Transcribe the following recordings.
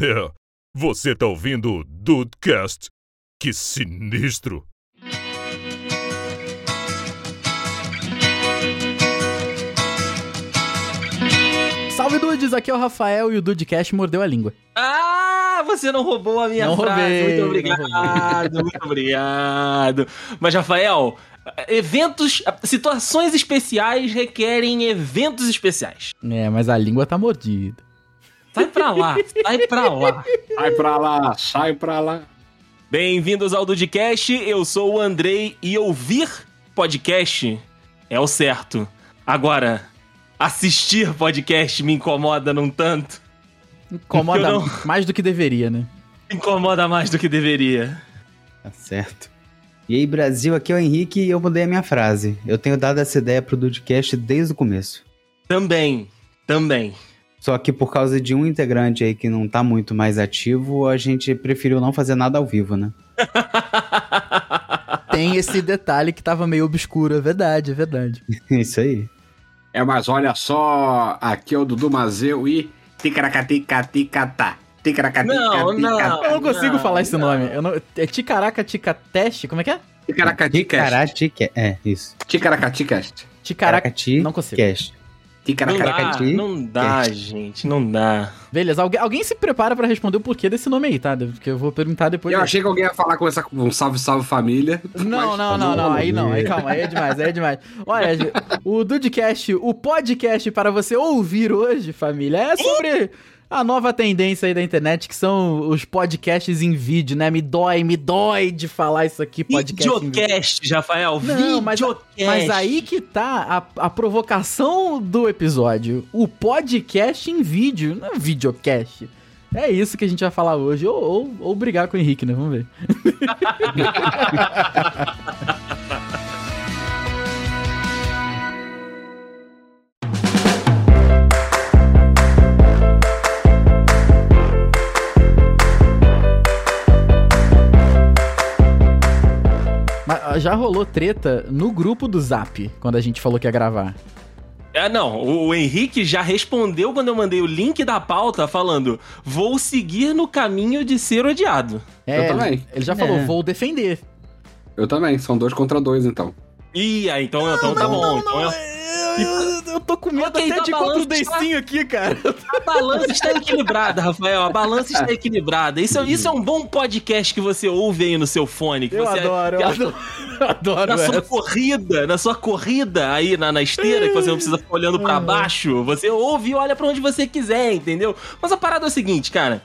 É, você tá ouvindo o Dudecast? Que sinistro! Salve Dudes, aqui é o Rafael e o Dudecast mordeu a língua. Ah, você não roubou a minha Não frase. roubei, muito obrigado, muito obrigado. Mas, Rafael, eventos, situações especiais requerem eventos especiais. É, mas a língua tá mordida. Sai pra lá, sai pra lá. Sai pra lá, sai pra lá. Bem-vindos ao Dudcast, eu sou o Andrei e ouvir podcast é o certo. Agora, assistir podcast me incomoda num tanto. Incomoda não- mais do que deveria, né? Me incomoda mais do que deveria. Tá certo. E aí, Brasil, aqui é o Henrique e eu mudei a minha frase. Eu tenho dado essa ideia pro Dudcast desde o começo. Também, também. Só que por causa de um integrante aí que não tá muito mais ativo, a gente preferiu não fazer nada ao vivo, né? Tem esse detalhe que tava meio obscuro, é verdade, é verdade. Isso aí. É, mas olha só, aqui é o Dudu Mazeu e ticaracatica-ticatá. Não, não. Eu não consigo Não, falar esse não. nome. Eu não, é Ticaraca Ticateste? Como é que é? Ticaracaticast. Ticarati, é, isso. Ticaracaticast. Ticaraca. Caracati, Não consigo. Cast. Não dá, Ticaracati. não dá, gente, não dá. Beleza, alguém, alguém se prepara pra responder o porquê desse nome aí, tá? Porque eu vou perguntar depois. Eu achei que alguém ia falar com essa, um salve, salve família. Não, mas- não, não, não, aí não, aí calma, aí é demais, aí é demais. Olha, o Dudecast, o podcast para você ouvir hoje, família, é sobre a nova tendência aí da internet, que são os podcasts em vídeo, né? Me dói, me dói de falar isso aqui, podcast. Videocast, Rafael, Não, mas, mas aí que tá a, a provocação do episódio. O podcast em vídeo, não é videocast. É isso que a gente vai falar hoje. Ou, ou, ou brigar com o Henrique, né? Vamos ver. Já rolou treta no grupo do Zap, quando a gente falou que ia gravar. É, não, o, Henrique já respondeu quando eu mandei o link da pauta falando: vou seguir no caminho de ser odiado. É, Eu também. Ele, já falou, É. vou defender. Eu também, são dois contra dois, então. Ih, aí, então, então tá bom. Então eu- eu, eu tô com medo Ok, até então de contra o Deicinho aqui, cara. a balança está equilibrada, Rafael. A balança está equilibrada. Isso, é- isso é um bom podcast que você ouve aí no seu fone. Que Eu você, adoro, eu que- adoro. Eu adoro Na sua essa. corrida, na sua corrida aí na, na esteira, que você não precisa ficar olhando pra baixo, você ouve e olha pra onde você quiser, entendeu? Mas a parada é o seguinte, cara.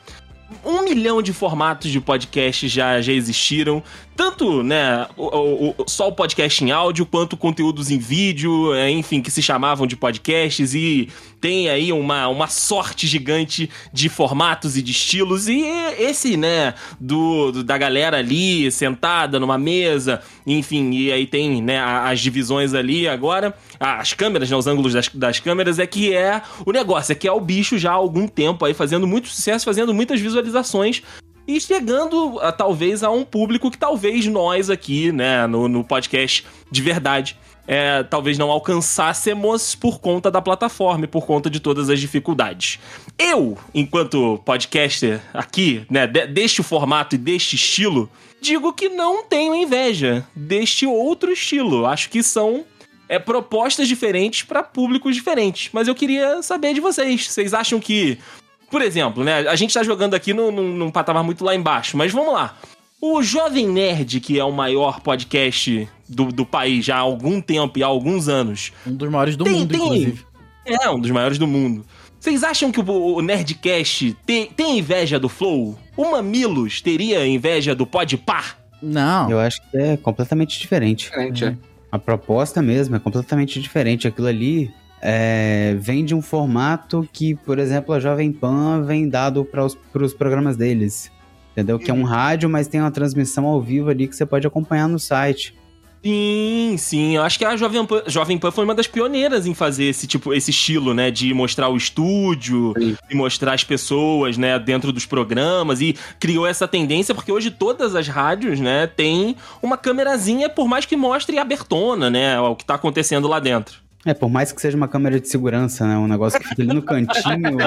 Um milhão de formatos de podcast já, já existiram. Tanto, né, o, o- só o podcast em áudio, quanto conteúdos em vídeo, é, enfim, que se chamavam de podcasts. E tem aí uma, uma sorte gigante de formatos e de estilos. E esse, né, do, do- da galera ali sentada numa mesa, enfim, e aí tem, né, as divisões ali agora, as câmeras, né, os ângulos das, das câmeras, é que é o negócio, é que é o bicho já há algum tempo aí fazendo muito sucesso, fazendo muitas visualizações. E chegando, a, talvez, a um público que talvez nós aqui, né, no, no podcast de verdade, é, talvez não alcançássemos por conta da plataforma e por conta de todas as dificuldades. Eu, enquanto podcaster aqui, né, de- deste formato e deste estilo, digo que não tenho inveja deste outro estilo. Acho que são é, propostas diferentes para públicos diferentes. Mas eu queria saber de vocês. Vocês acham que, por exemplo, né? A gente tá jogando aqui num, num, num patamar muito lá embaixo, mas vamos lá. O Jovem Nerd, que é o maior podcast do, do país já há algum tempo e há alguns anos, Um dos maiores do Tem- mundo, tem- inclusive. é um dos maiores do mundo. Vocês acham que o, o Nerdcast tem, tem inveja do Flow? O Mamilos teria inveja do Podpah? Não. Eu acho que é completamente diferente. Diferente, é. A proposta mesmo é completamente diferente. Aquilo ali é, vem de um formato que, por exemplo, a Jovem Pan vem dado para os programas deles. Entendeu? Que é um rádio, mas tem uma transmissão ao vivo ali que você pode acompanhar no site. Sim, sim. Eu acho que a Jovem Pan, Jovem Pan foi uma das pioneiras em fazer esse tipo, esse estilo, né? De mostrar o estúdio Sim. e mostrar as pessoas, né? Dentro dos programas e criou essa tendência porque hoje todas as rádios, né? Tem uma câmerazinha, por mais que mostre abertona, né? O que tá acontecendo lá dentro. É, por mais que seja uma câmera de segurança, né? Um negócio que fica ali no cantinho.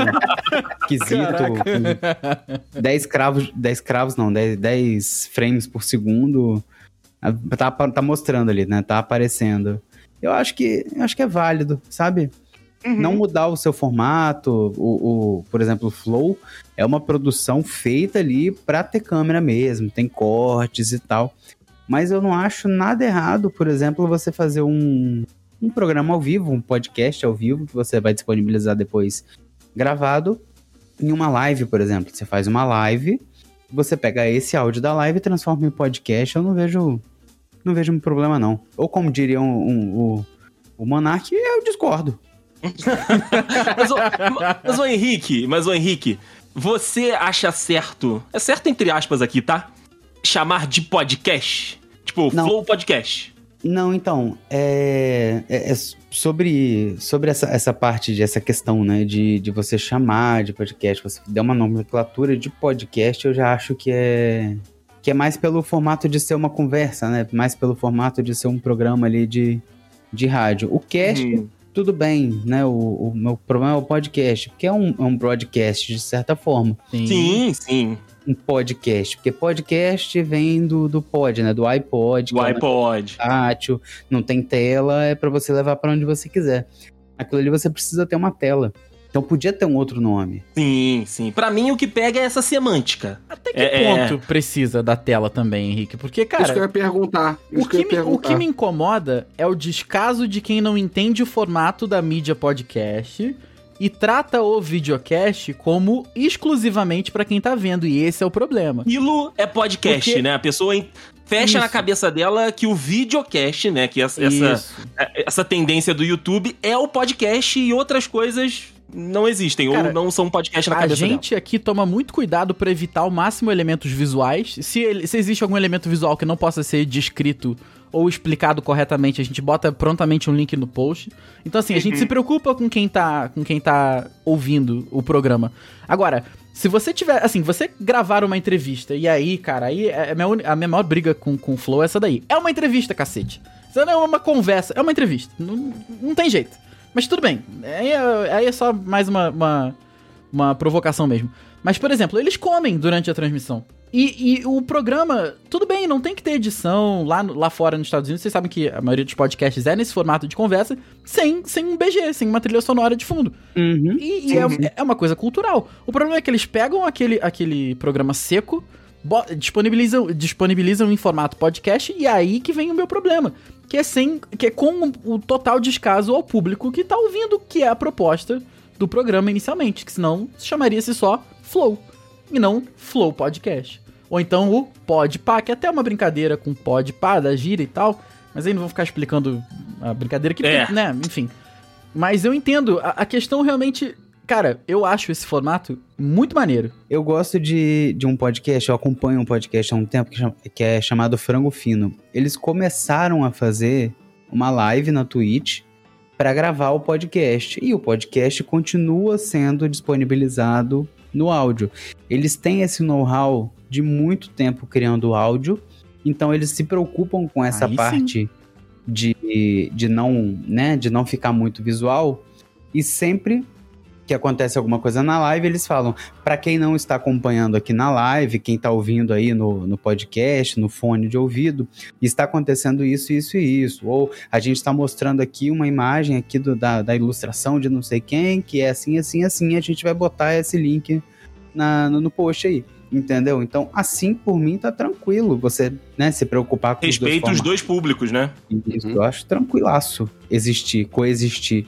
esquisito, com 10 cravos, 10 cravos não, 10, 10 frames por segundo. Tá, tá mostrando ali, né? Tá aparecendo. Eu acho que, eu acho que é válido, sabe? Não mudar o seu formato, o, o, por exemplo, o Flow é uma produção feita ali pra ter câmera mesmo, tem cortes e tal. Mas eu não acho nada errado, por exemplo, você fazer um, um programa ao vivo, um podcast ao vivo, que você vai disponibilizar depois gravado, em uma live, por exemplo. Você faz uma live, você pega esse áudio da live e transforma em podcast, eu não vejo. Não vejo um problema, não. Ou como diria um, um- o, o Monark, eu discordo. Mas, ô, mas, ô Henrique, mas ô Henrique, você acha certo, é certo entre aspas aqui, tá? Chamar de podcast? Tipo, Não. Flow Podcast. Não, então, é, é- é sobre, sobre essa, essa parte, de, essa questão, né, de, de você chamar de podcast, você der uma nomenclatura de podcast, eu já acho que é, que é mais pelo formato de ser uma conversa, né, mais pelo formato de ser um programa ali de, de rádio. O cast, Hum. tudo bem, né, o, o meu problema é o podcast, porque é um, é um broadcast de certa forma Sim, sim. Um podcast, porque podcast vem do, do pod, né? Do iPod, O é um iPod. portátil, não tem tela, é pra você levar pra onde você quiser. Aquilo ali você precisa ter uma tela. Então podia ter um outro nome. Sim, sim. Pra mim, o que pega é essa semântica. Até que É, é. ponto precisa da tela também, Henrique? Porque, isso que eu cara, ia perguntar. Isso o que eu que, ia me, o perguntar. que me incomoda é o descaso de quem não entende o formato da mídia podcast e trata o videocast como exclusivamente pra quem tá vendo. E esse é o problema. Aquilo é podcast, Porque- né? A pessoa fecha na Isso. cabeça dela que o videocast, né? Que essa, essa, Isso. essa tendência do YouTube é o podcast e outras coisas não existem. Cara, ou não são podcast na A cabeça dela. gente aqui toma muito cuidado pra evitar ao máximo elementos visuais. Se, ele- se existe algum elemento visual que não possa ser descrito ou explicado corretamente, a gente bota prontamente um link no post. Então, assim, a gente se preocupa com quem tá, com quem tá ouvindo o programa. Agora, se você tiver, assim, você gravar uma entrevista e aí, cara, aí é a minha, a minha maior briga com, com o Flow é essa daí. É uma entrevista, cacete. Isso não é uma conversa, é uma entrevista. Não, não tem jeito. Mas tudo bem. Aí é, aí é só mais uma, uma, uma provocação mesmo. Mas, por exemplo, eles comem durante a transmissão. E, e o programa, tudo bem, não tem que ter edição lá, lá fora nos Estados Unidos. Vocês sabem que a maioria dos podcasts é nesse formato de conversa, sem, sem um BG, sem uma trilha sonora de fundo. Uhum. E, e é, é uma coisa cultural. O problema é que eles pegam aquele, aquele programa seco, disponibilizam, disponibilizam em formato podcast, e é aí que vem o meu problema. Que é sem. Que é com o total descaso ao público que tá ouvindo, que é a proposta do programa inicialmente. Que senão chamaria-se só Flow. E não Flow Podcast. Ou então o Podpah, que é até uma brincadeira com Podpah, da gira e tal. Mas aí não vou ficar explicando a brincadeira que, É. né, enfim. Mas eu entendo, a, a questão realmente. Cara, eu acho esse formato muito maneiro. Eu gosto de, de um podcast, eu acompanho um podcast há um tempo que, chama- que é chamado Frango Fino. Eles começaram a fazer uma live na Twitch para gravar o podcast. E o podcast continua sendo disponibilizado no áudio. Eles têm esse know-how de muito tempo criando áudio, então eles se preocupam com essa Aí sim. parte de, de, não, né, de não ficar muito visual. E sempre que acontece alguma coisa na live, eles falam: Pra quem não está acompanhando aqui na live, quem tá ouvindo aí no, no podcast, no fone de ouvido, está acontecendo isso, isso e isso. Ou a gente está mostrando aqui uma imagem aqui do- da, da ilustração de não sei quem, que é assim, assim, assim, a gente vai botar esse link na, no, no post aí. Entendeu? Então, assim, por mim, tá tranquilo. Você, né, se preocupar com Respeita os formatos. dois públicos, né? Isso, Uhum. eu acho tranquilaço existir, coexistir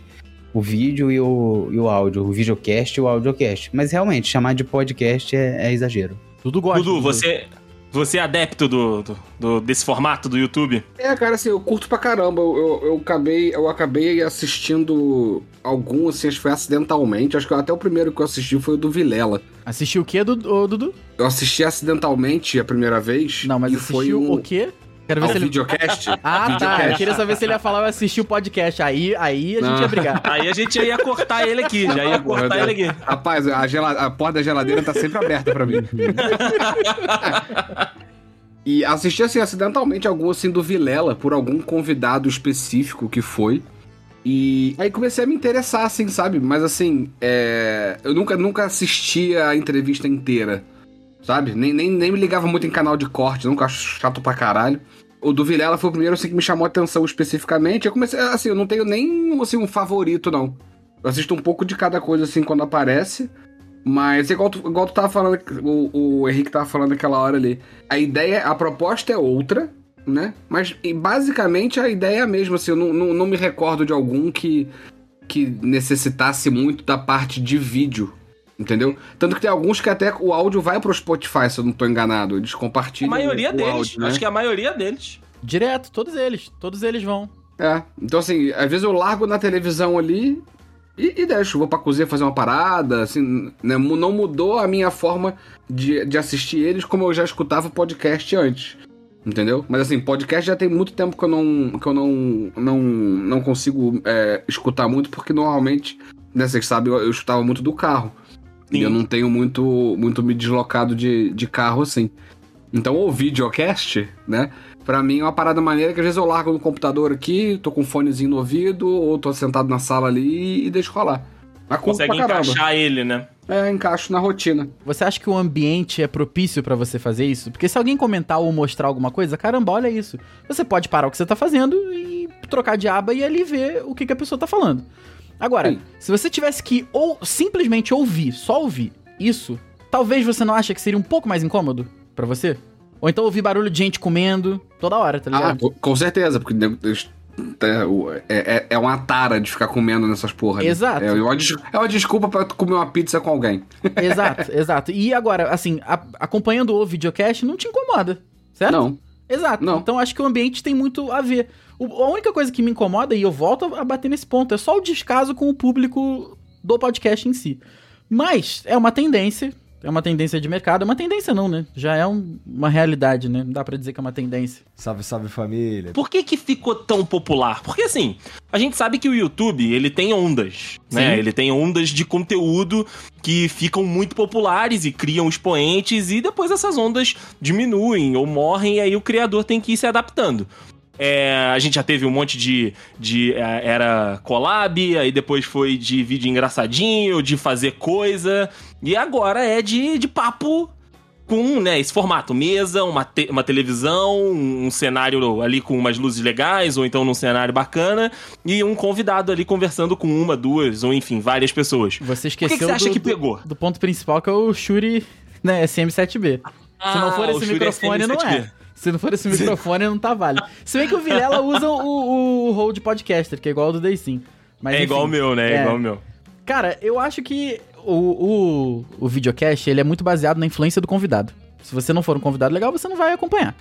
o vídeo e o, e o áudio, o videocast e o audiocast. Mas realmente, chamar de podcast é, é exagero. Tudo gosta. Dudu, você, você é adepto do, do- do- desse formato do YouTube? É, cara, assim, eu curto pra caramba. Eu, eu, eu acabei, eu acabei assistindo algum, assim, acho que foi acidentalmente. Acho que até o primeiro que eu assisti foi o do Vilela. Assistiu o quê, Dudu? Eu assisti acidentalmente a primeira vez. Não, mas e assistiu foi um, o quê? Quero ver ao se ele. videocast. Ah, tá. Eu Videocast. queria saber se ele ia falar eu assisti o podcast. Aí, aí a gente Não. ia brigar. Aí a gente ia cortar ele aqui, já ia cortar ele aqui. Rapaz, a, gela- a porta da geladeira tá sempre aberta pra mim. e assisti, assim, acidentalmente algum, assim, do Vilela, por algum convidado específico que foi. E aí comecei a me interessar, assim, sabe? Mas assim, é... eu nunca, nunca assisti a entrevista inteira, sabe? Nem, nem, nem me ligava muito em canal de corte, nunca acho chato pra caralho. O do Vilela foi o primeiro assim, que me chamou a atenção especificamente. Eu comecei, assim, eu não tenho nem assim, um favorito, não. Eu assisto um pouco de cada coisa, assim, quando aparece. Mas igual tu, igual tu tava falando, o, o Henrique tava falando aquela hora ali. A ideia, a proposta é outra, né? Mas basicamente a ideia é a mesma, assim, eu não, não, não me recordo de algum que, que necessitasse muito da parte de vídeo, entendeu? Tanto que tem alguns que até o áudio vai pro Spotify, se eu não tô enganado. Eles A compartilham. maioria o deles. áudio, né? Acho que é a maioria deles. Direto, todos eles. Todos eles vão. É. Então, assim, às vezes eu largo na televisão ali e, e deixo. Vou pra cozinha fazer uma parada, assim, né? Não mudou a minha forma de, de assistir eles como eu já escutava podcast antes. Entendeu? Mas assim, podcast já tem muito tempo que eu não, que eu não, não, não consigo é, escutar muito, porque normalmente, né, vocês sabem, eu, eu escutava muito do carro. Sim. E eu não tenho muito, muito me deslocado de, de carro assim. Então, o videocast, né? Pra mim é uma parada maneira que às vezes eu largo no computador aqui, tô com um fonezinho no ouvido, ou tô sentado na sala ali e deixo rolar. Mas curto Consegue encaixar ele, né? É, encaixo na rotina. Você acha que o ambiente é propício pra você fazer isso? Porque se alguém comentar ou mostrar alguma coisa, caramba, olha isso. Você pode parar o que você tá fazendo e trocar de aba e ali ver o que, que a pessoa tá falando. Agora, Sim. se você tivesse que ou simplesmente ouvir, só ouvir isso, talvez você não ache que seria um pouco mais incômodo pra você? Ou então ouvir barulho de gente comendo toda hora, tá Ah, ligado? com, com certeza, porque é, é, é, é uma tara de ficar comendo nessas porra. ali. Exato. É uma, des- é uma desculpa pra tu comer uma pizza com alguém. Exato, exato. E agora, assim, a- acompanhando o videocast não te incomoda, certo? Não. Exato. Não. Então acho que o ambiente tem muito a ver. O- a única coisa que me incomoda, e eu volto a bater nesse ponto, é só o descaso com o público do podcast em si. Mas é uma tendência, é uma tendência de mercado, é uma tendência não, né? Já é um- uma realidade, né? Não dá pra dizer que é uma tendência. Salve, salve família. Por que que ficou tão popular? Porque assim, a gente sabe que o YouTube, ele tem ondas, né? Sim. Ele tem ondas de conteúdo que ficam muito populares e criam expoentes e depois essas ondas diminuem ou morrem e aí o criador tem que ir se adaptando. É, a gente já teve um monte de, de é, era collab, aí depois foi de vídeo engraçadinho, de fazer coisa, e agora é de, de papo com né, esse formato, mesa, uma, te- uma televisão, um cenário ali com umas luzes legais, ou então num cenário bacana, e um convidado ali conversando com uma, duas, ou enfim, várias pessoas. Você Por que, esqueceu que você acha do, que pegou? do ponto principal, que é o Shuri né, SM7B. Se não for Ah, o esse Shure microfone, não SM7B. é. Se não for esse microfone, não tá válido. Se bem que o Vilela usa o, o Rode Podcaster, que é igual ao do Daysim. Mas, é enfim. igual o meu, né? É, é. igual o meu. Cara, eu acho que o, o, o videocast, ele é muito baseado na influência do convidado. Se você não for um convidado legal, você não vai acompanhar.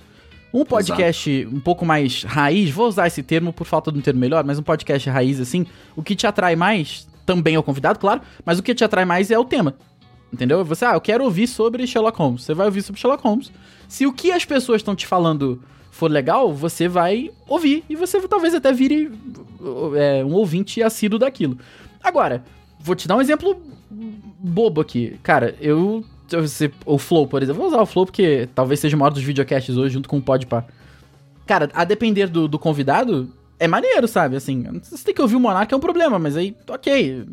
Um podcast um pouco mais raiz, vou usar esse termo por falta de um termo melhor, mas um podcast raiz assim, o que te atrai mais também é o convidado, claro, mas o que te atrai mais é o tema. Entendeu? Você, ah, eu quero ouvir sobre Sherlock Holmes. Você vai ouvir sobre Sherlock Holmes. Se o que as pessoas estão te falando for legal, você vai ouvir. E você talvez até vire é, um ouvinte assíduo daquilo. Agora, vou te dar um exemplo bobo aqui. Cara, eu. Você, o Flow, por exemplo. Vou usar o Flow porque talvez seja o maior dos videocasts hoje, junto com o Podpah. Cara, a depender do, do convidado, é maneiro, sabe? Assim, você tem que ouvir o Monark é um problema, mas aí, ok.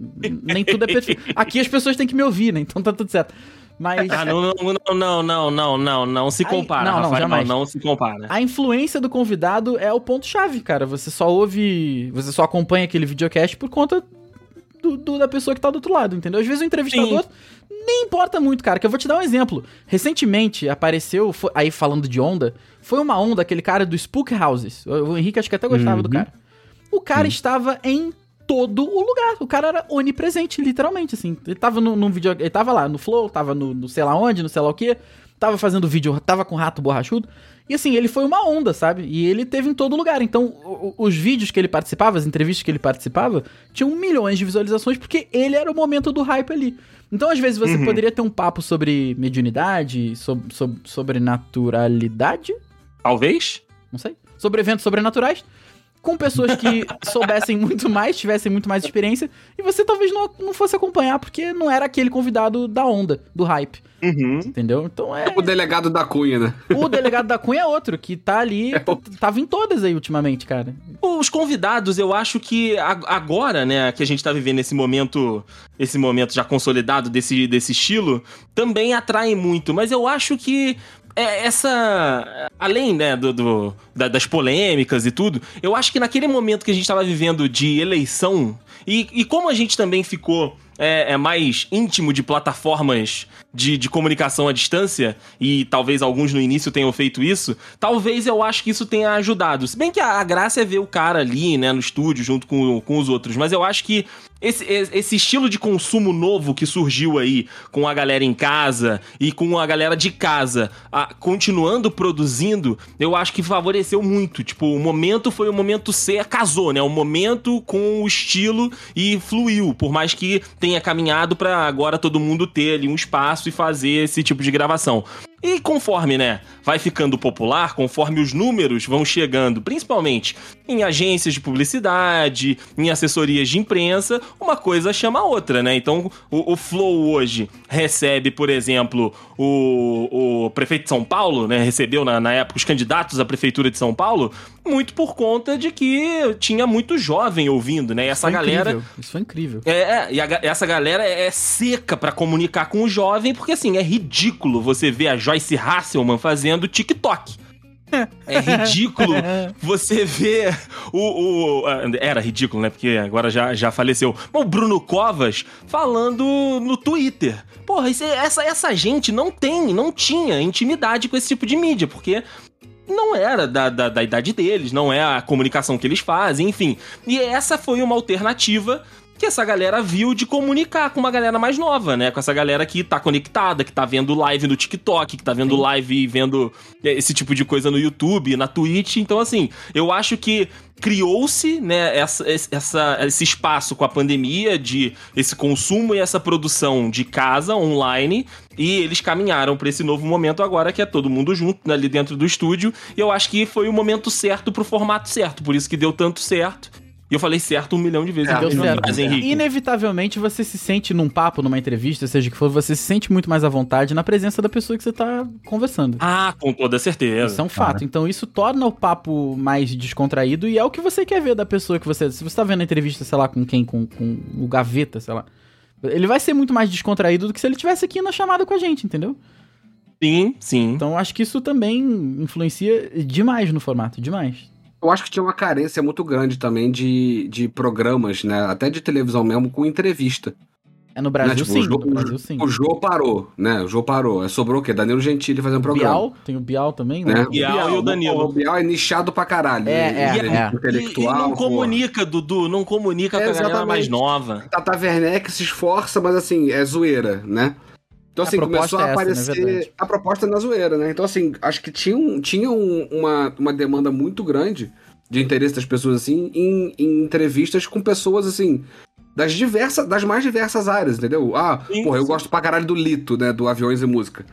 Nem tudo é perfeito. Aqui as pessoas têm que me ouvir, né? Então tá tudo certo. Mas. Ah, não, não, não, não, não, não, não, se compara, não, Rafael, não, não, se compara. A influência do convidado é o ponto-chave, cara. Você só ouve. Você só acompanha aquele videocast por conta do, do, da pessoa que tá do outro lado, entendeu? Às vezes o entrevistador Sim. nem importa muito, cara. Que eu vou te dar um exemplo. Recentemente apareceu, aí falando de onda, foi uma onda, aquele cara do Spook Houses. O, Henrique acho que até gostava do Uhum. cara. O cara estava em todo o lugar. O cara era onipresente, literalmente, assim. Ele tava no, num vídeo. Ele tava lá no Flow, tava no, no sei lá onde, no sei lá o quê. Tava fazendo vídeo, tava com rato borrachudo. E assim, ele foi uma onda, sabe? E ele teve em todo lugar. Então, o- os vídeos que ele participava, as entrevistas que ele participava, tinham milhões de visualizações, porque ele era o momento do hype ali. Então, às vezes, você poderia ter um papo sobre mediunidade, sobre, sobre, sobrenaturalidade, Talvez? não sei, sobre eventos sobrenaturais, com pessoas que soubessem muito mais, tivessem muito mais experiência, e você talvez não, não fosse acompanhar, porque não era aquele convidado da onda, do hype. Uhum. entendeu? Então é. O delegado da Cunha, né? O delegado da Cunha é outro, que tá ali, É o- tava em todas aí ultimamente, cara. Os convidados, eu acho que agora, né, que a gente tá vivendo esse momento, esse momento já consolidado desse, desse estilo, também atraem muito. Mas eu acho que é, essa. Além, né, do, do- da- das polêmicas e tudo, eu acho que naquele momento que a gente tava vivendo de eleição, e, e como a gente também ficou. É, é mais íntimo de plataformas de, de comunicação à distância, e talvez alguns no início tenham feito isso, talvez eu acho que isso tenha ajudado. Se bem que a, a graça é ver o cara ali, né, no estúdio, junto com, com os outros, mas eu acho que esse, esse estilo de consumo novo que surgiu aí, com a galera em casa e com a galera de casa a- continuando produzindo, eu acho que favoreceu muito. Tipo, o momento foi o momento ser, casou, né? O momento com o estilo e fluiu, por mais que tenha caminhado pra agora todo mundo ter ali um espaço e fazer esse tipo de gravação. E conforme, né, vai ficando popular, conforme os números vão chegando, principalmente em agências de publicidade, em assessorias de imprensa, uma coisa chama a outra, né? Então, o, o Flow hoje recebe, por exemplo, o, o prefeito de São Paulo, né? Recebeu na, na época os candidatos à prefeitura de São Paulo, muito por conta de que tinha muito jovem ouvindo, né? E essa Foi galera. incrível, Isso foi incrível. É, é, e a essa galera é seca pra comunicar com o jovem, porque assim, é ridículo você ver a Joyce Hasselman fazendo TikTok. É ridículo você ver o, o- Era ridículo, né? Porque agora já, já faleceu. Mas o Bruno Covas falando no Twitter. Porra, isso é- essa, essa gente não tem, não tinha intimidade com esse tipo de mídia, porque não era da, da, da idade deles, não é a comunicação que eles fazem, enfim. E essa foi uma alternativa que essa galera viu de comunicar com uma galera mais nova, né? Com essa galera que tá conectada, que tá vendo live no TikTok, que tá vendo live e vendo é, esse tipo de coisa no YouTube, na Twitch. Então, assim, eu acho que criou-se, né, essa, essa, esse espaço com a pandemia de esse consumo e essa produção de casa online e eles caminharam pra esse novo momento agora que é todo mundo junto né, ali dentro do estúdio e eu acho que foi o momento certo pro formato certo, por isso que deu tanto certo. E eu falei certo um milhão de vezes. É, Henrique. Inevitavelmente você se sente num papo, numa entrevista, seja o que for, você se sente muito mais à vontade na presença da pessoa que você tá conversando. Ah, com toda certeza. Isso é um fato. Então isso torna o papo mais descontraído e é o que você quer ver da pessoa que você. Se você tá vendo a entrevista, sei lá, com quem? Com, com o Gaveta, sei lá. Ele vai ser muito mais descontraído do que se ele tivesse aqui na chamada com a gente, entendeu? Sim, sim. Então acho que isso também influencia demais no formato, demais. Eu acho que tinha uma carência muito grande também de, de programas, né? Até de televisão mesmo, com entrevista. É no Brasil, Né, tipo, sim. o Jô- no Brasil, sim. O Jô parou, né? O Jô parou. Aí Sobrou o quê? Danilo Gentili fazendo programa. Bial, tem o Bial também, né? Né? Bial e o Danilo. O Bial é nichado pra caralho. É, é, Ele é. E, e Intelectual. não pô. comunica, Dudu, não comunica É, com a galera exatamente. mais nova. Tata Werneck se esforça, mas assim, é zoeira, né? Então, A assim, proposta começou é a essa, na aparecer verdade. a proposta na zoeira, né? Então, assim, acho que tinha, um, tinha um- uma, uma demanda muito grande de interesse das pessoas, assim, em, em entrevistas com pessoas, assim, das diversas, das mais diversas áreas, entendeu? Ah, Sim, porra, eu gosto pra caralho do Lito, né? Do Aviões e Música.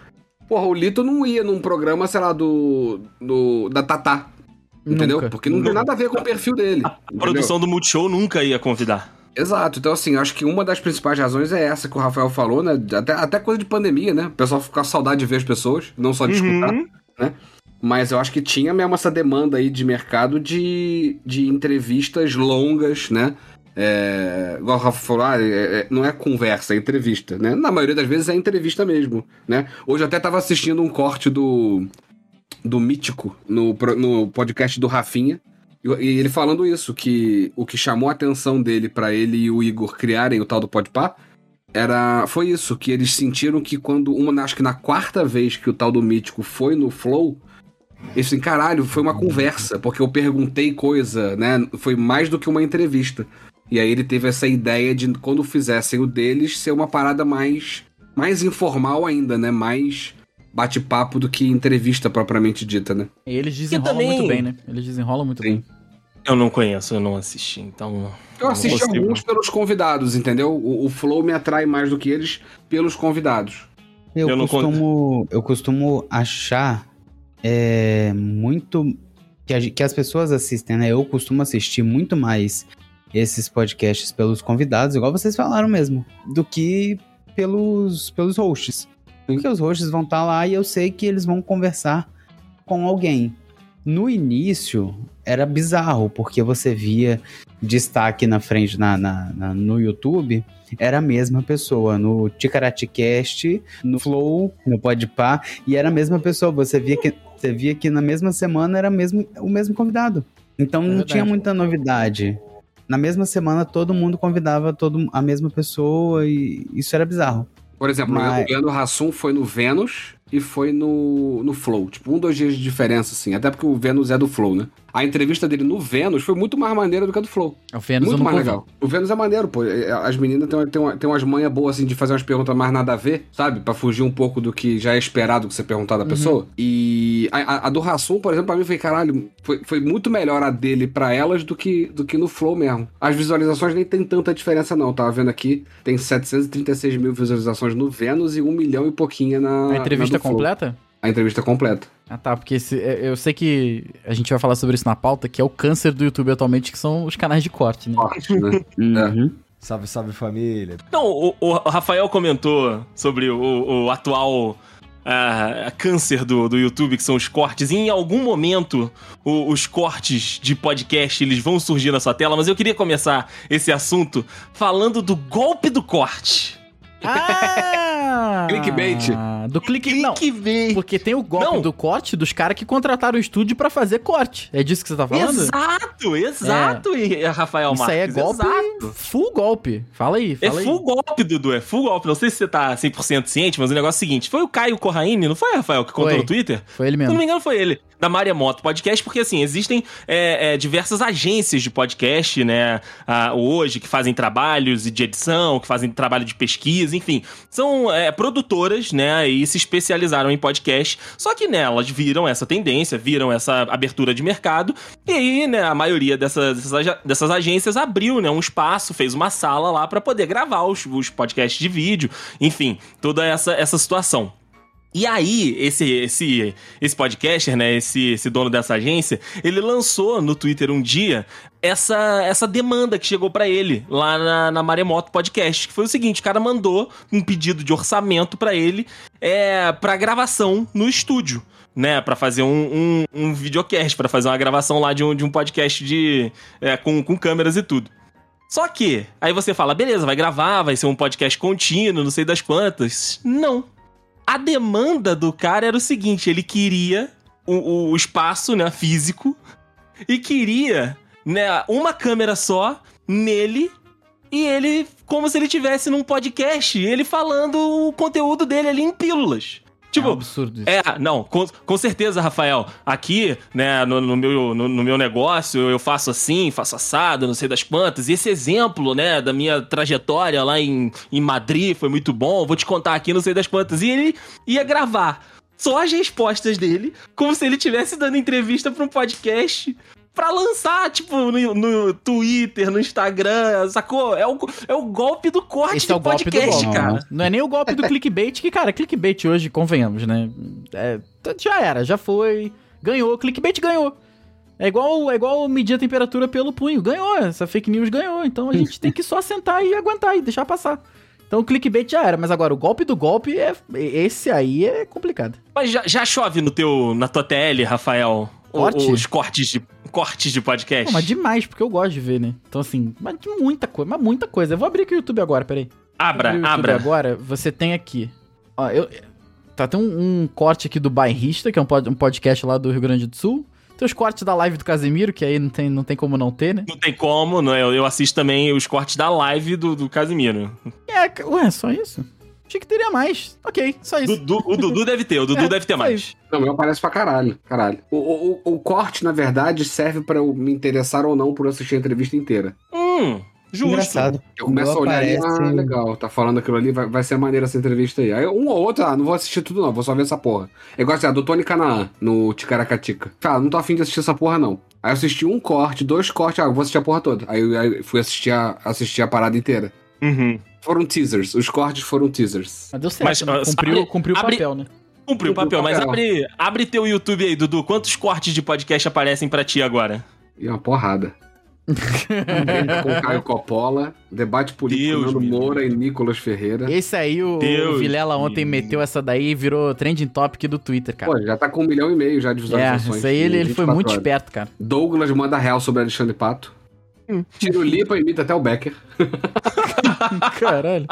Porra, o Lito não ia num programa, sei lá, do. do da Tatá. Entendeu? Nunca. Porque não tem nada a ver com o perfil dele. A entendeu? produção do Multishow nunca ia convidar. Exato, então assim, acho que uma das principais razões é essa que o Rafael falou, né? Até, até coisa de pandemia, né? O pessoal fica com saudade de ver as pessoas, não só de escutar. Uhum. Mas eu acho que tinha mesmo essa demanda aí de mercado de, de entrevistas longas, né? É, igual o Rafa falou, ah, é- é- não é conversa, é entrevista, né? Na maioria das vezes é entrevista mesmo, né? Hoje eu até tava assistindo um corte do, do Mítico no, no podcast do Rafinha, e ele falando isso, que o que chamou a atenção dele pra ele e o Igor criarem o tal do Podpah era foi isso, que eles sentiram que quando uma acho que na quarta vez que o tal do Mítico foi no Flow, eles assim, caralho, foi uma conversa, porque eu perguntei coisa, né? Foi mais do que uma entrevista. E aí ele teve essa ideia de quando fizessem o deles ser uma parada mais mais informal ainda, né? Mais bate-papo do que entrevista propriamente dita, né? E eles desenrolam também- muito bem, né? Eles desenrolam muito Sim. bem. Eu não conheço, eu não assisti, então. Eu assisti consigo. alguns pelos convidados, entendeu? O, o Flow me atrai mais do que eles pelos convidados. Eu, Eu não costumo, eu costumo achar é, muito que, a que as pessoas assistem, né? Eu costumo assistir muito mais esses podcasts pelos convidados, igual vocês falaram mesmo, do que pelos, pelos hosts. Porque os hosts vão estar lá e eu sei que eles vão conversar com alguém. No início era bizarro, porque você via destaque na frente na, na- na- no YouTube, era a mesma pessoa. No Ticaraticast, no Flow, no Podpah, e era a mesma pessoa. Você via que, você via que na mesma semana era mesmo, o mesmo convidado. Então não verdade. tinha muita novidade. Na mesma semana todo mundo convidava todo, a mesma pessoa e isso era bizarro. Por exemplo, Mas- o Leandro Hassum foi no Vênus e foi no, no Flow. Tipo, um, dois dias de diferença, assim. Até porque o Vênus é do Flow, né? A entrevista dele no Vênus foi muito mais maneira do que a do Flow. O eu muito mais legal. O Vênus é maneiro, pô. É, As meninas têm, têm, têm umas manhas boas, assim, de fazer umas perguntas mais nada a ver, sabe? Pra fugir um pouco do que já é esperado que você perguntar da Uhum. pessoa. E a, a- do Hassum, por exemplo, pra mim foi, caralho, foi, foi muito melhor a dele pra elas do que, do que no Flow mesmo. As visualizações nem tem tanta diferença, não. Tava vendo aqui, tem 736 mil visualizações no Vênus e um milhão e pouquinho na. A entrevista na do Flow. completa? A entrevista completa. Ah, tá, porque esse- é, eu sei que a gente vai falar sobre isso na pauta, que é o câncer do YouTube atualmente, que são os canais de corte, né? Forte, né? Uhum. Salve, salve família. Não, o, o Rafael comentou sobre o, o atual ah, câncer do, do YouTube, que são os cortes. E em algum momento, o- os cortes de podcast eles vão surgir na sua tela, mas eu queria começar esse assunto falando do golpe do corte. Ah! Clickbait. Do clique... Não, Clickbait. porque tem o golpe Não. do corte dos caras que contrataram o estúdio pra fazer corte. É disso que você tá falando? Exato, exato, e Rafael Isso aí é Marques. golpe, exato. full golpe. Fala aí, É fala aí. full golpe, Dudu, é full golpe. Não sei se você tá 100% ciente, mas o negócio é o seguinte: foi o Caio Corraine, não foi, Rafael, que contou Foi. no Twitter? Foi ele Se eu não mesmo. me engano, foi ele. Da Maremoto Podcast, porque assim, existem é, é, diversas agências de podcast, né? ah, hoje, que fazem trabalhos de edição, que fazem trabalho de pesquisa, enfim. São é, produtoras, né? E se especializaram em podcast. Só que, né, elas viram essa tendência, viram essa abertura de mercado. E aí, né, a maioria dessas, dessas, dessas agências abriu, né, um espaço, fez uma sala lá pra poder gravar os, os podcasts de vídeo. Enfim, toda essa, essa situação. E aí, esse, esse, esse podcaster, né, esse, esse dono dessa agência, ele lançou no Twitter um dia essa, essa demanda que chegou pra ele lá na, na Maremoto Podcast, que foi o seguinte, o cara mandou um pedido de orçamento pra ele é, pra gravação no estúdio, né, Pra fazer um, um, um videocast, pra fazer uma gravação lá de um, de um podcast de, é, com, com câmeras e tudo. Só que, aí você fala, beleza, vai gravar, vai ser um podcast contínuo, não sei das quantas. Não. A demanda do cara era o seguinte: ele queria o, o espaço, né, físico, e queria, né, uma câmera só nele. E ele, como se ele tivesse num podcast, ele falando o conteúdo dele ali em pílulas. É um Tipo, absurdo isso. é, não, com, com certeza, Rafael. Aqui, né, no, no meu, no, no meu negócio, eu faço assim, faço assado, não sei das quantas. E esse exemplo, né, da minha trajetória lá em, em Madrid foi muito bom. Vou te contar aqui, não sei das quantas. E ele ia gravar só as respostas dele, como se ele estivesse dando entrevista pra um podcast. Pra lançar, tipo, no, no Twitter, no Instagram, sacou? É o, é o golpe do corte Esse é o golpe do podcast, golpe. cara. Não é nem o golpe do clickbait, que, cara, clickbait hoje, convenhamos, né? É, já era, já foi. Ganhou, clickbait ganhou. É igual, é igual medir a temperatura pelo punho. Ganhou, essa fake news ganhou. Então a gente tem que só sentar e aguentar e deixar passar. Então o clickbait já era, mas agora o golpe do golpe é. Esse aí é complicado. Mas já, já chove no teu, na tua TL, Rafael? Corte? Os cortes de, cortes de podcast? Pô, mas demais, porque eu gosto de ver, né? Então, assim, mas de muita coisa, mas muita coisa. Eu vou abrir aqui o YouTube agora, peraí. Abra, YouTube abra. agora, você tem aqui. Ó, eu. Tá, tem um, um corte aqui do Bairrista, que é um, pod- um podcast lá do Rio Grande do Sul. Tem os cortes da live do Casemiro, que aí não tem, não tem como não ter, né? Não tem como, não, é? eu, eu assisto também os cortes da live do, do Casimiro. É, ué, só isso? Achei que teria mais. Ok, só isso. Dudu- o Dudu deve ter, o Dudu É, deve ter mais. isso. Não, meu aparece pra caralho. Caralho. O, o, o- o corte, na verdade, serve pra eu me interessar ou não por assistir a entrevista inteira. Hum, justo. Engraçado. Eu começo a meu olhar e, aparece- ah, legal, tá falando aquilo ali, vai, vai ser maneira essa entrevista aí. Aí um ou outro, ah, não vou assistir tudo não, vou só ver essa porra. É igual assim, a do Tony Canaan, no Ticaracatica. Cara, não tô afim de assistir essa porra não. Aí eu assisti um corte, dois cortes, ah, eu vou assistir a porra toda. Aí, eu- aí fui assistir a, assistir a parada inteira. Uhum. Foram teasers, os cortes foram teasers. Mas deu certo, Mas, né? Cumpriu, abre- cumpriu o abre- papel, né? Cumpriu o papel, mas abre, abre teu YouTube aí, Dudu. Quantos cortes de podcast aparecem pra ti agora? E uma porrada. com Caio Coppola, debate político Deus Nando Moura e Nicolas Ferreira. Esse aí, o, Deus o Vilela ontem me meteu essa daí e virou trending topic do Twitter, cara. Pô, já tá com um milhão e meio já de é, visualizações. isso aí ele, ele foi 24 muito horas. esperto, cara. Douglas manda real sobre Alexandre Pato. Hum. Tiro Lipa imita até o Becker. Caralho.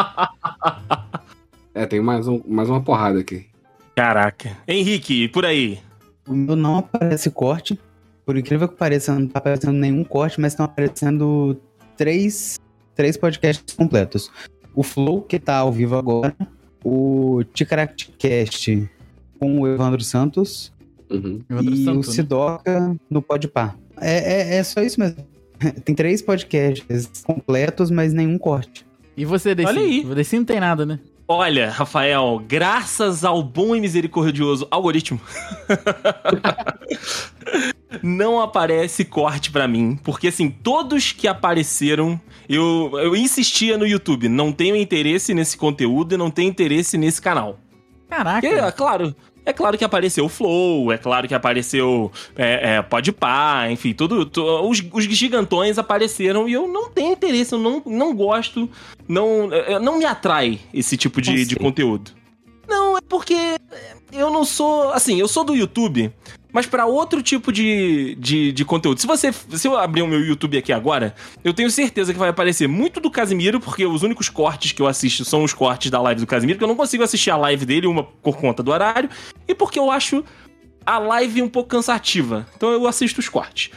É, tem mais, um, mais uma porrada aqui. Caraca. Henrique, por aí. O meu não aparece corte. Por incrível que pareça, não tá aparecendo nenhum corte, mas estão aparecendo três, três podcasts completos. O Flow, que tá ao vivo agora. O Ticaracticast com o Evandro Santos. Uhum. Evandro e Santo, o né? Sidoca no Podpah. É, é, é só isso mesmo. Tem três podcasts completos, mas nenhum corte. E você, Desi? Olha aí. O Desi não tem nada, né? Olha, Rafael, graças ao bom e misericordioso algoritmo, não aparece corte pra mim, porque assim, todos que apareceram, eu, eu insistia no YouTube, não tenho interesse nesse conteúdo e não tenho interesse nesse canal. Caraca. Porque, é claro, é claro que apareceu o Flow, é claro que apareceu é, é, Podpah, enfim, tudo, tu- os, os gigantões apareceram e eu não tenho interesse, eu não, não gosto, não, é, não me atrai esse tipo de, de conteúdo. Não, é porque eu não sou, assim, eu sou do YouTube, mas pra outro tipo de, de, de conteúdo. Se você, se eu abrir o meu YouTube aqui agora, eu tenho certeza que vai aparecer muito do Casimiro, porque os únicos cortes que eu assisto são os cortes da live do Casimiro, que eu não consigo assistir a live dele, uma por conta do horário, e porque eu acho a live um pouco cansativa. Então eu assisto os cortes.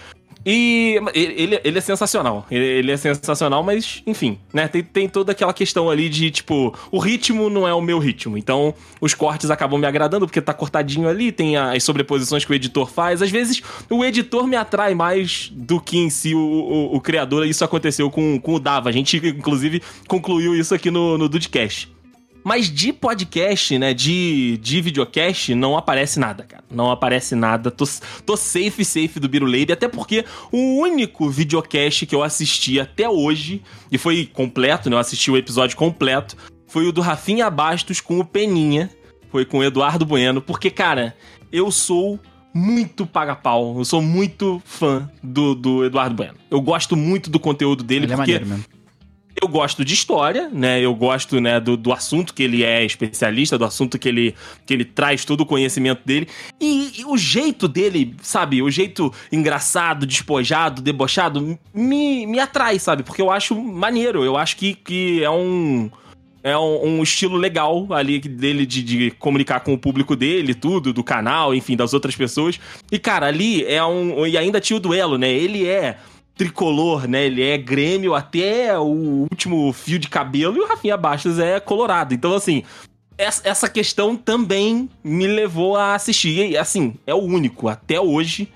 E ele, ele é sensacional. Ele, é sensacional, mas, enfim, né? Tem, tem toda aquela questão ali de, tipo, o ritmo não é o meu ritmo. Então, os cortes acabam me agradando porque tá cortadinho ali, tem as sobreposições que o editor faz. Às vezes, o editor me atrai mais do que em si o, o, o criador. Isso aconteceu com, com o Dava. A gente, inclusive, concluiu isso aqui no, no Dudecast. Mas de podcast, né? De, de videocast, não aparece nada, cara. Não aparece nada. Tô, tô safe, safe do Biruleibe. Até porque o único videocast que eu assisti até hoje, e foi completo, né? Eu assisti o episódio completo, foi o do Rafinha Bastos com o Peninha. Foi com o Eduardo Bueno. Porque, cara, eu sou muito paga-pau. Eu sou muito fã do, do Eduardo Bueno. Eu gosto muito do conteúdo dele, Ele é porque maneiro mesmo. Eu gosto de história, né? Eu gosto, né, do, do assunto que ele é especialista, do assunto que ele, que ele traz todo o conhecimento dele. E, e o jeito dele, sabe? O jeito engraçado, despojado, debochado, me, me atrai, sabe? Porque eu acho maneiro. Eu acho que, que é um. É um, um estilo legal ali dele de, de comunicar com o público dele, tudo, do canal, enfim, das outras pessoas. E, cara, ali é um. E ainda tinha o duelo, né? Ele é tricolor, né? Ele é Grêmio até o último fio de cabelo e o Rafinha Bastos é colorado. Então, assim, essa questão também me levou a assistir. E, assim, é o único até hoje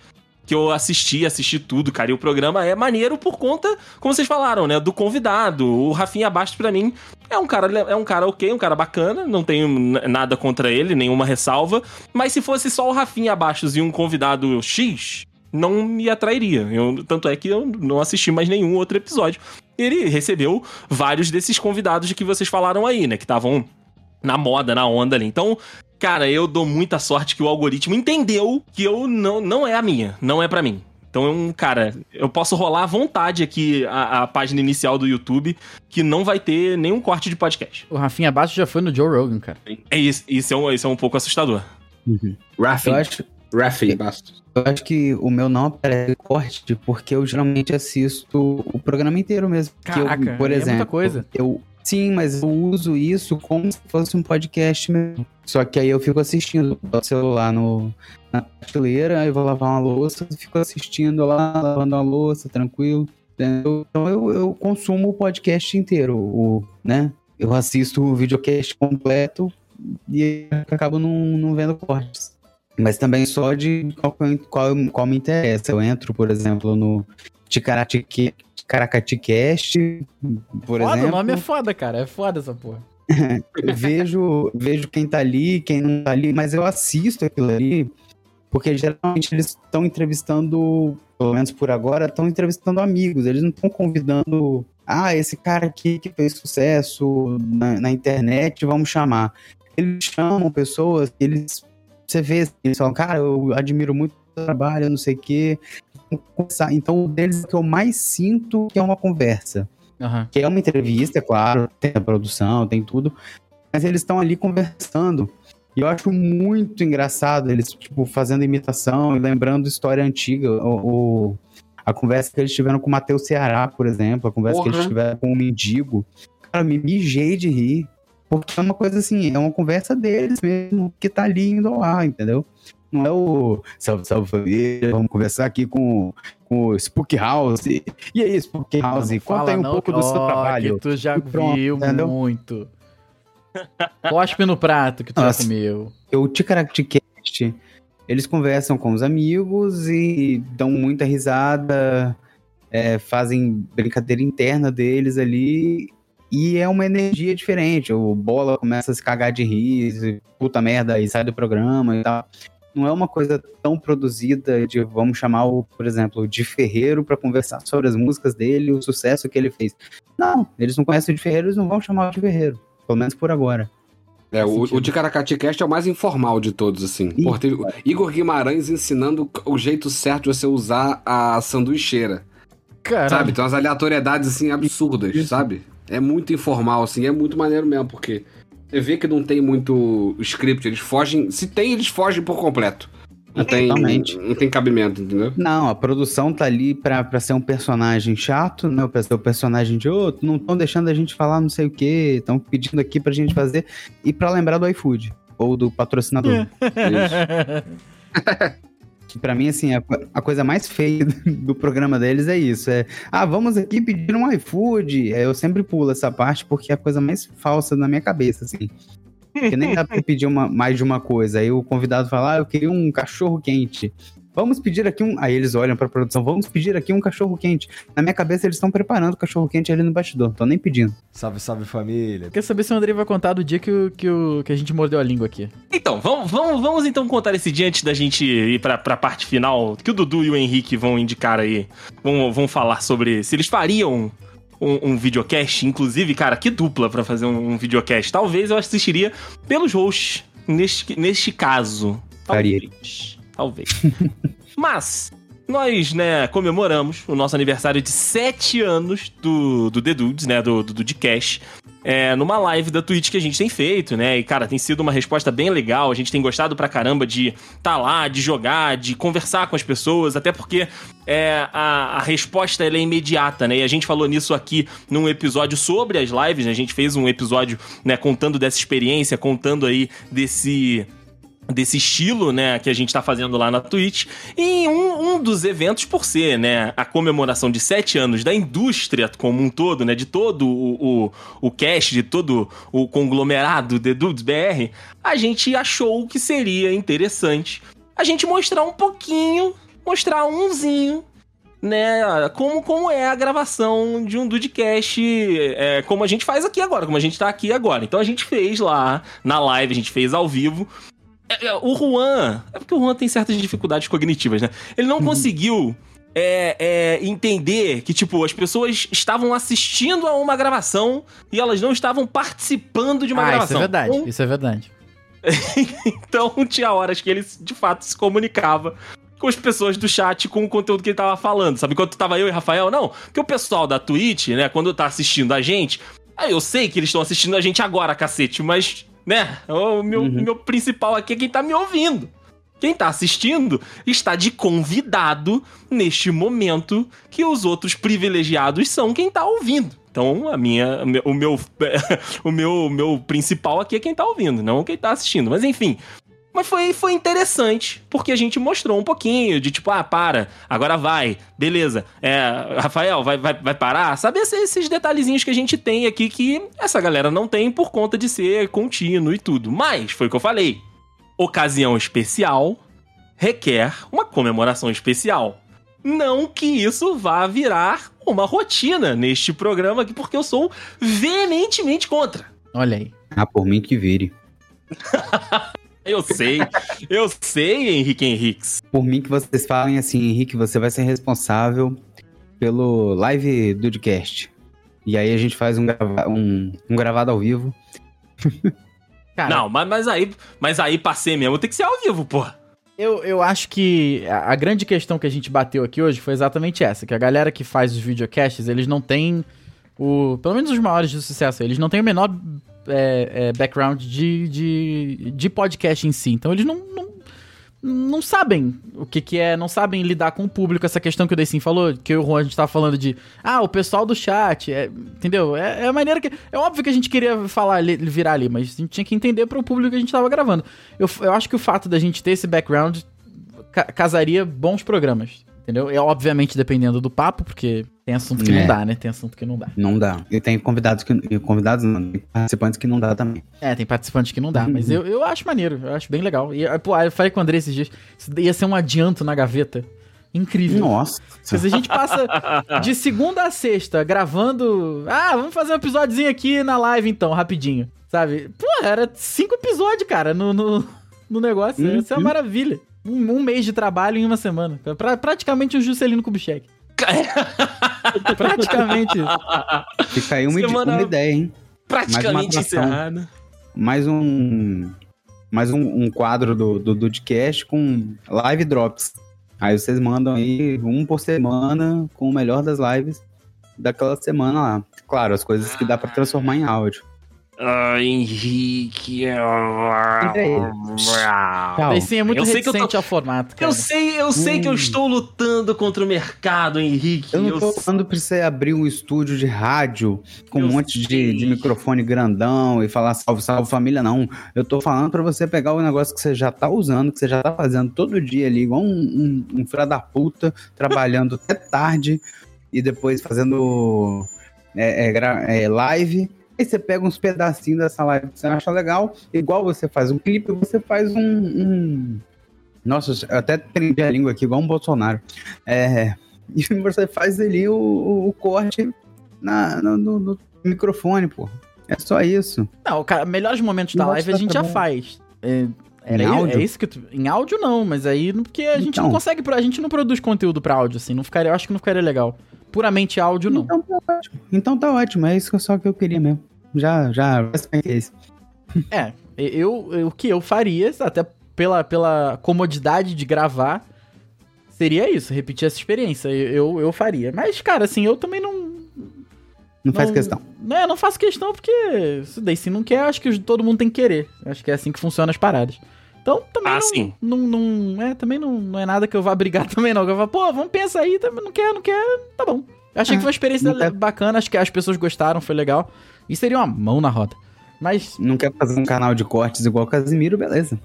que eu assisti, assisti tudo, cara. E o programa é maneiro por conta, como vocês falaram, né? Do convidado. O Rafinha Bastos, pra mim, é um cara, é um cara ok, um cara bacana. Não tenho nada contra ele, nenhuma ressalva. Mas se fosse só o Rafinha Bastos e um convidado X, não me atrairia. Eu, tanto é que eu não assisti mais nenhum outro episódio. Ele recebeu vários desses convidados de que vocês falaram aí, né? Que estavam na moda, na onda ali. Então, cara, eu dou muita sorte que o algoritmo entendeu que eu não, não é a minha, não é pra mim. Então, um, cara, eu posso rolar à vontade aqui a, a página inicial do YouTube, que não vai ter nenhum corte de podcast. O Rafinha Bastos já foi no Joe Rogan, cara. É isso, isso é um, isso é um pouco assustador. Rafi. Eu acho, Rafi Bastos. eu acho que o meu não aparece corte porque eu geralmente assisto o programa inteiro mesmo. Que eu, Caraca, por aí é muita exemplo, coisa. eu sim, mas eu uso isso como se fosse um podcast mesmo. Só que aí eu fico assistindo o celular no, na prateleira, aí vou lavar uma louça, fico assistindo lá, lavando uma louça, tranquilo. entendeu? Então eu, eu consumo o podcast inteiro, o, né? Eu assisto o videocast completo e acabo não, não vendo cortes. Mas também só de qual, qual, qual me interessa. Eu entro, por exemplo, no Ticaratique- por foda, exemplo. o nome é foda, cara. É foda essa porra. Vejo, vejo quem tá ali, quem não tá ali, mas eu assisto aquilo ali, porque geralmente eles estão entrevistando, pelo menos por agora, estão entrevistando amigos, eles não estão convidando, ah, esse cara aqui que fez sucesso na, na internet, vamos chamar. Eles chamam pessoas eles, você vê, eles falam, cara, eu admiro muito seu trabalho, não sei o quê. Então, o deles é que eu mais sinto que é uma conversa. Aham. Que é uma entrevista, é claro, tem a produção, tem tudo. Mas eles estão ali conversando. E eu acho muito engraçado eles, tipo, fazendo imitação e lembrando história antiga. O, o- a conversa que eles tiveram com o Matheus Ceará, por exemplo, a conversa que Porra. eles tiveram com o Mendigo. Cara, me mijei de rir. Porque é uma coisa assim, é uma conversa deles mesmo, que tá ali indo ao ar, entendeu? Não é o salve, salve família, vamos conversar aqui com, com o Spook House. E aí, Spook House, Não conta aí um não, pouco do seu ó, trabalho. Que tu já pronto, viu entendeu? muito. Cospe no prato que tu Nossa. já comeu. o Ticaracticast, eles conversam com os amigos e dão muita risada, é, fazem brincadeira interna deles ali. E é uma energia diferente. O Bola começa a se cagar de rir, puta merda, e sai do programa e tal. Não é uma coisa tão produzida de, vamos chamar o, por exemplo, de Ferreiro para conversar sobre as músicas dele, o sucesso que ele fez. Não, eles não conhecem o de Ferreiro, eles não vão chamar o de Ferreiro. Pelo menos por agora. É, o, o de Caracati Cast é o mais informal de todos, assim. Ih, Pô, teve o Igor Guimarães ensinando o jeito certo de você usar a sanduicheira. Caralho. Sabe? Tem umas aleatoriedades, assim, absurdas, Isso. sabe? É muito informal, assim. É muito maneiro mesmo, porque você vê que não tem muito script. Eles fogem... Se tem, eles fogem por completo. Não tem, Totalmente. não tem cabimento, entendeu? Não, a produção tá ali pra, pra ser um personagem chato, né? Pra ser o personagem de outro. Não estão deixando a gente falar não sei o que. Estão pedindo aqui pra gente fazer. E pra lembrar do iFood. Ou do patrocinador. Isso. Que pra mim, assim, a, a coisa mais feia do programa deles é isso. É, ah, vamos aqui pedir um iFood. É, Eu sempre pulo essa parte porque é a coisa mais falsa na minha cabeça, assim. Porque nem dá pra pedir uma, mais de uma coisa. Aí o convidado fala, ah, eu queria um cachorro quente. Vamos pedir aqui um. Aí eles olham pra produção, vamos pedir aqui um cachorro quente. Na minha cabeça, eles estão preparando o cachorro quente ali no bastidor, estão nem pedindo. Salve, salve família. Quer saber se o Andrei vai contar do dia que, o, que, o, que a gente mordeu a língua aqui. Então, vamos, vamos, vamos então contar esse dia antes da gente ir pra, pra parte final, que o Dudu e o Henrique vão indicar aí. Vão, vão falar sobre se eles fariam um, um videocast. Inclusive, cara, que dupla pra fazer um, um videocast. Talvez eu assistiria pelos hosts neste, neste caso. Faria. Talvez. Mas, nós, né, comemoramos o nosso aniversário de 7 anos do, do The Dudes, né, do, do Dudcast, é, numa live da Twitch que a gente tem feito, né, e, cara, tem sido uma resposta bem legal, a gente tem gostado pra caramba de tá lá, de jogar, de conversar com as pessoas, até porque é, a, a resposta é imediata, né, e a gente falou nisso aqui num episódio sobre as lives, né, a gente fez um episódio, né, contando dessa experiência, contando aí desse desse estilo, né, que a gente tá fazendo lá na Twitch. E um, um dos eventos, por ser, né, a comemoração de sete anos da indústria como um todo, né, de todo o, o, o cast, de todo o conglomerado The Dudes BR, a gente achou que seria interessante a gente mostrar um pouquinho, mostrar umzinho né, como, como é a gravação de um Dudecast, é, como a gente faz aqui agora, como a gente tá aqui agora. Então a gente fez lá na live, a gente fez ao vivo. É, é, O Juan, é porque o Juan tem certas dificuldades cognitivas, né? Ele não conseguiu é, é, entender que, tipo, as pessoas estavam assistindo a uma gravação e elas não estavam participando de uma ah, isso gravação. é verdade. Então, Isso é verdade. então tinha horas que ele de fato se comunicava com as pessoas do chat com o conteúdo que ele tava falando. Sabe quando tava eu e Rafael? Não, porque o pessoal da Twitch, né, quando tá assistindo a gente, aí eu sei que eles estão assistindo a gente agora, cacete, mas, né, o meu, Uhum. meu principal aqui é quem tá me ouvindo. Quem tá assistindo está de convidado neste momento que os outros privilegiados são quem tá ouvindo. Então, a minha, o meu, o meu, o meu principal aqui é quem tá ouvindo, não quem tá assistindo. Mas enfim, mas foi, foi interessante, porque a gente mostrou um pouquinho de tipo, ah, para, agora vai, beleza. É, Rafael, vai, vai, vai parar? Sabe esses, esses detalhezinhos que a gente tem aqui que essa galera não tem por conta de ser contínuo e tudo. Mas, foi o que eu falei. Ocasião especial requer uma comemoração especial. Não que isso vá virar uma rotina neste programa aqui, porque eu sou veementemente contra. Olha aí. Ah, por mim que vire. Eu sei, eu sei, Henrique Henriques. Por mim que vocês falem assim, Henrique, você vai ser responsável pelo live Dudecast. E aí a gente faz um, grava- um- um gravado ao vivo. Cara, Não, mas, mas aí, mas aí passei mesmo, tem que ser ao vivo, pô. Eu, eu acho que a, a grande questão que a gente bateu aqui hoje foi exatamente essa, que a galera que faz os videocasts, eles não têm o... Pelo menos os maiores de sucesso, eles não têm o menor é, é, background de, de, de podcast em si. Então eles não, não, não sabem o que, que é, não sabem lidar com o público. Essa questão que o Deicin falou, que eu e o Juan a gente tava falando de, ah, o pessoal do chat, é, entendeu? É, é a maneira que. É óbvio que a gente queria falar, virar ali, mas a gente tinha que entender pro público que a gente tava gravando. Eu, eu acho que o fato da gente ter esse background ca- casaria bons programas. Entendeu? É obviamente dependendo do papo, porque tem assunto que É. não dá, né? Tem assunto que não dá. Não dá. E tem convidados que. e Convidados não, tem participantes que não dá também. É, tem participantes que não dá, mas eu, eu acho maneiro, eu acho bem legal. E, pô, eu falei com o André esses dias, isso ia ser um adianto na gaveta. Incrível. Nossa. Se a gente passa de segunda a sexta gravando. Ah, vamos fazer um episódiozinho aqui na live então, rapidinho. Sabe? Pô, era cinco episódios, cara, no, no, no negócio. Uhum. Isso é uma maravilha. Um, um mês de trabalho em uma semana. Pra, praticamente um Juscelino Kubitschek. praticamente. Fica aí uma, Semana- uma ideia, hein? Praticamente atração. encerrado. Mais um. Mais um, um quadro do, do Dudcast com live drops. Aí vocês mandam aí um por semana com o melhor das lives daquela semana lá. Claro, as coisas que dá pra transformar em áudio. Ah, Henrique. Tchau. Esse é muito Eu sei que eu tô- ao formato, cara. Eu sei, eu sei que eu Hum. estou lutando contra o mercado, Henrique. Eu não Eu tô sei- falando pra você abrir um estúdio de rádio com Eu um monte de, de microfone grandão e falar salve, salve família, não. Eu tô falando pra você pegar o negócio que você já tá usando, que você já tá fazendo todo dia ali, igual um, um, um filho da puta, trabalhando até tarde e depois fazendo é, é, é, live. Aí você pega uns pedacinhos dessa live que você acha legal, igual você faz um clipe, você faz um. um- Nossa, eu até prendi a língua aqui, igual um Bolsonaro. É, e você faz ali o, o- o corte na, no, no- no microfone, pô. É só isso. Não, cara, melhores momentos da live a gente tá já faz. É, era Em i- áudio? é isso que tu, Em áudio não, mas aí. Porque a gente Então. não consegue. A gente não produz conteúdo pra áudio, assim. Não ficaria, eu acho que não ficaria legal. Puramente áudio, não. Então tá ótimo. Então tá ótimo. É isso que eu- só que eu queria mesmo. Já, já. É, eu, eu- o que eu faria, até pela, pela comodidade de gravar, seria isso, repetir essa experiência. Eu, eu, eu faria. Mas, cara, assim, eu também não. Não faz não- questão. Não, eu não faço questão porque isso daí, se não quer, acho que todo mundo tem que querer. Acho que é assim que funcionam as paradas. Então, também Ah, não, sim. não, não, é, também não, não é nada que eu vá brigar também não. Eu vou, pô, vamos pensar aí, também não quer, não quer, tá bom. Eu achei Ah, que foi uma experiência não quer. bacana, acho que as pessoas gostaram, foi legal. E seria uma mão na roda. Mas, Não quer fazer um canal de cortes igual o Casimiro, beleza.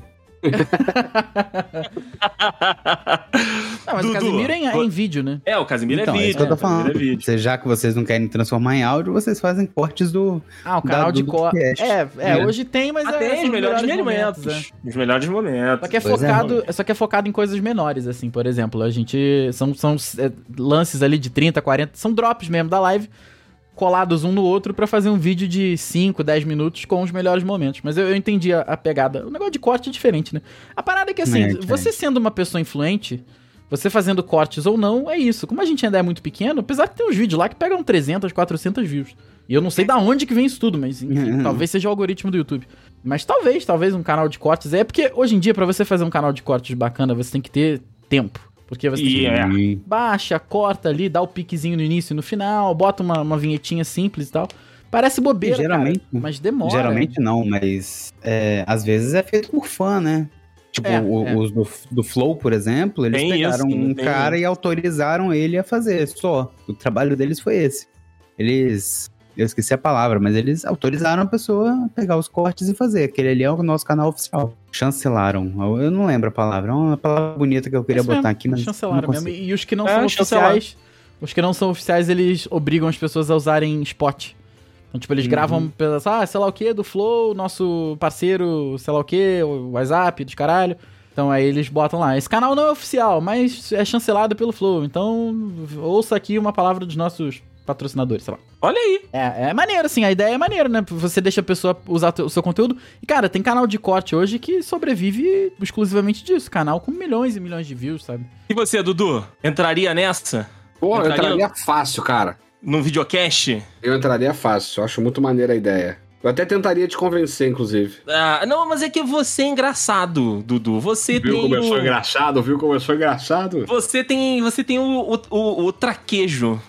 Não, mas Dudu, o Casimiro é em, é em vídeo, né? É, o Casimiro então, é é vídeo. isso que eu tô Casimiro falando. É vídeo. Você- já que vocês não querem transformar em áudio, vocês fazem cortes do. Ah, o Da- canal de do corte. podcast. É, é, É. hoje tem, mas é, Até são os melhores momentos. é. Os melhores momentos. Só que é é. focado, só que é focado em coisas menores, assim, por exemplo, a gente são, são é, lances ali de 30, 40, são drops mesmo da live colados um no outro pra fazer um vídeo de 5, 10 minutos com os melhores momentos. Mas eu, eu entendi a, a pegada. O negócio de corte é diferente, né? A parada é que assim, É, diferente. você sendo uma pessoa influente, você fazendo cortes ou não, é isso. Como a gente ainda é muito pequeno, apesar de ter uns vídeos lá que pegam 300, 400 views. E eu não sei da onde que vem isso tudo, mas enfim, Uhum. talvez seja o algoritmo do YouTube. Mas talvez, talvez um canal de cortes. É porque hoje em dia, pra você fazer um canal de cortes bacana, você tem que ter tempo. Porque você tem que é. Baixa, corta ali, dá o piquezinho no início e no final, bota uma, uma vinhetinha simples e tal. Parece bobeira, Geralmente- cara, mas demora. Geralmente não, mas é, às vezes é feito por fã, né? Tipo, É, o- é. os do, do Flow, por exemplo, eles Tem pegaram isso, um cara isso. e autorizaram ele a fazer só. O trabalho deles foi esse. Eles. Eu esqueci a palavra, mas eles autorizaram a pessoa a pegar os cortes e fazer. Aquele ali é o nosso canal oficial. Chancelaram. Eu não lembro a palavra. É uma palavra bonita que eu queria Isso botar mesmo, aqui, mas. chancelaram não mesmo. E os que não É, são chancelaram. oficiais, os que não são oficiais, eles obrigam as pessoas a usarem spot. Então, tipo, eles Uhum. gravam, pelas- ah, sei lá o que, do Flow, nosso parceiro, sei lá o que, o WhatsApp, dos caralho. Então aí eles botam lá, esse canal não é oficial, mas é chancelado pelo Flow. Então, ouça aqui uma palavra dos nossos patrocinadores, sei lá. Olha aí. É, é maneiro, assim, a ideia é maneira, né? Você deixa a pessoa usar o seu conteúdo. E, cara, tem canal de corte hoje que sobrevive exclusivamente disso. Canal com milhões e milhões de views, sabe? E você, Dudu? Entraria nessa? Pô, eu Entraria entraria fácil, cara. Num videocast? Eu entraria fácil. Eu acho muito maneira a ideia. Eu até tentaria te convencer, inclusive. Ah, não, mas é que você é engraçado, Dudu. Você Viu tem. como eu sou engraçado? Viu como eu sou engraçado? Você tem. Você tem o, o, o, o traquejo.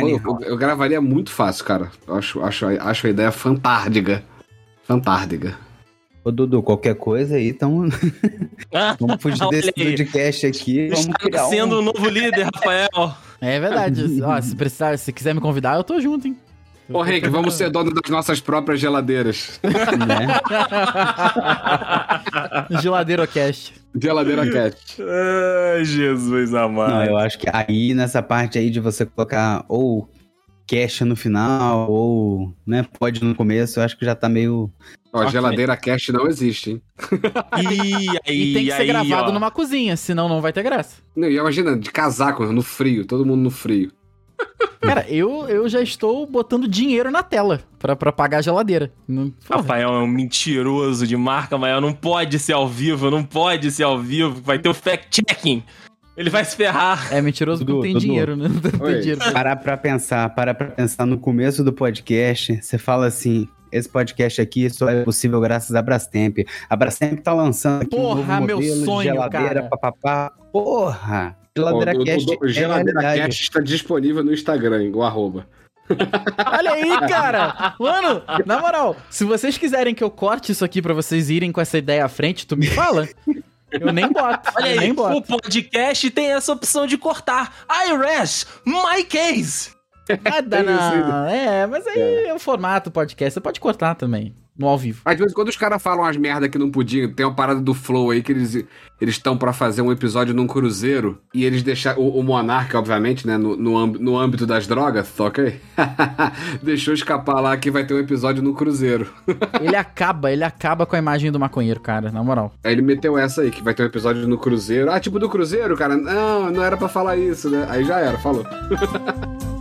Pô, eu, eu gravaria muito fácil, cara. Eu Acho, acho, acho a ideia fantástica. Fantástica. Ô, Dudu, qualquer coisa aí, então vamos fugir desse podcast aqui. Vamos está sendo um... o novo líder, Rafael. É verdade. Ó, se precisar, se quiser me convidar, eu tô junto, hein? Ô, Henrique, vamos ser dono das nossas próprias geladeiras. né? Geladeiro Cast. Geladeira Cat. Ai, Jesus amado. Não, eu acho que aí nessa parte aí de você colocar ou cash no final, ou né, pode no começo, eu acho que já tá meio. Ó, Ok. geladeira cast não existe, hein? E aí, E tem que ser aí, gravado ó. numa cozinha, senão não vai ter graça. Não, e imagina, de casaco, no frio, todo mundo no frio. Cara, eu, eu já estou botando dinheiro na tela pra, pra pagar a geladeira. Não. Rafael é um mentiroso de marca, mas não pode ser ao vivo, não pode ser ao vivo. Vai ter o fact-checking. Ele vai se ferrar. É mentiroso porque não Dudu, tem Dudu. dinheiro, né? Não tem Oi. dinheiro. Parar pra pensar, parar pra pensar no começo do podcast, você fala assim. Esse podcast aqui só é possível graças a Brastemp. A Brastemp tá lançando aqui Porra, um novo meu modelo sonho, de geladeira, cara. papapá. Porra! Geladeira Ó, o- Cast o- o é Geladeira realidade. Cast está disponível no Instagram, igual arroba. Olha aí, cara! Mano, na moral, se vocês quiserem que eu corte isso aqui pra vocês irem com essa ideia à frente, tu me fala. Eu nem boto. Olha aí, nem o boto. podcast tem essa opção de cortar. I rest my case. Nada, É não. É, mas aí é o formato podcast. Você pode cortar também, no ao vivo. Às vezes, quando os caras falam as merda que não podiam, tem uma parada do Flow aí que eles eles estão para fazer um episódio num cruzeiro e eles deixaram. O, o Monarca, obviamente, né? No, no, no âmbito das drogas, tá toca aí Deixou escapar lá que vai ter um episódio no cruzeiro. ele acaba, ele acaba com a imagem do maconheiro, cara, na moral. Aí ele meteu essa aí, que vai ter um episódio no cruzeiro. Ah, tipo do cruzeiro, cara? Não, não era para falar isso, né? Aí já era, falou.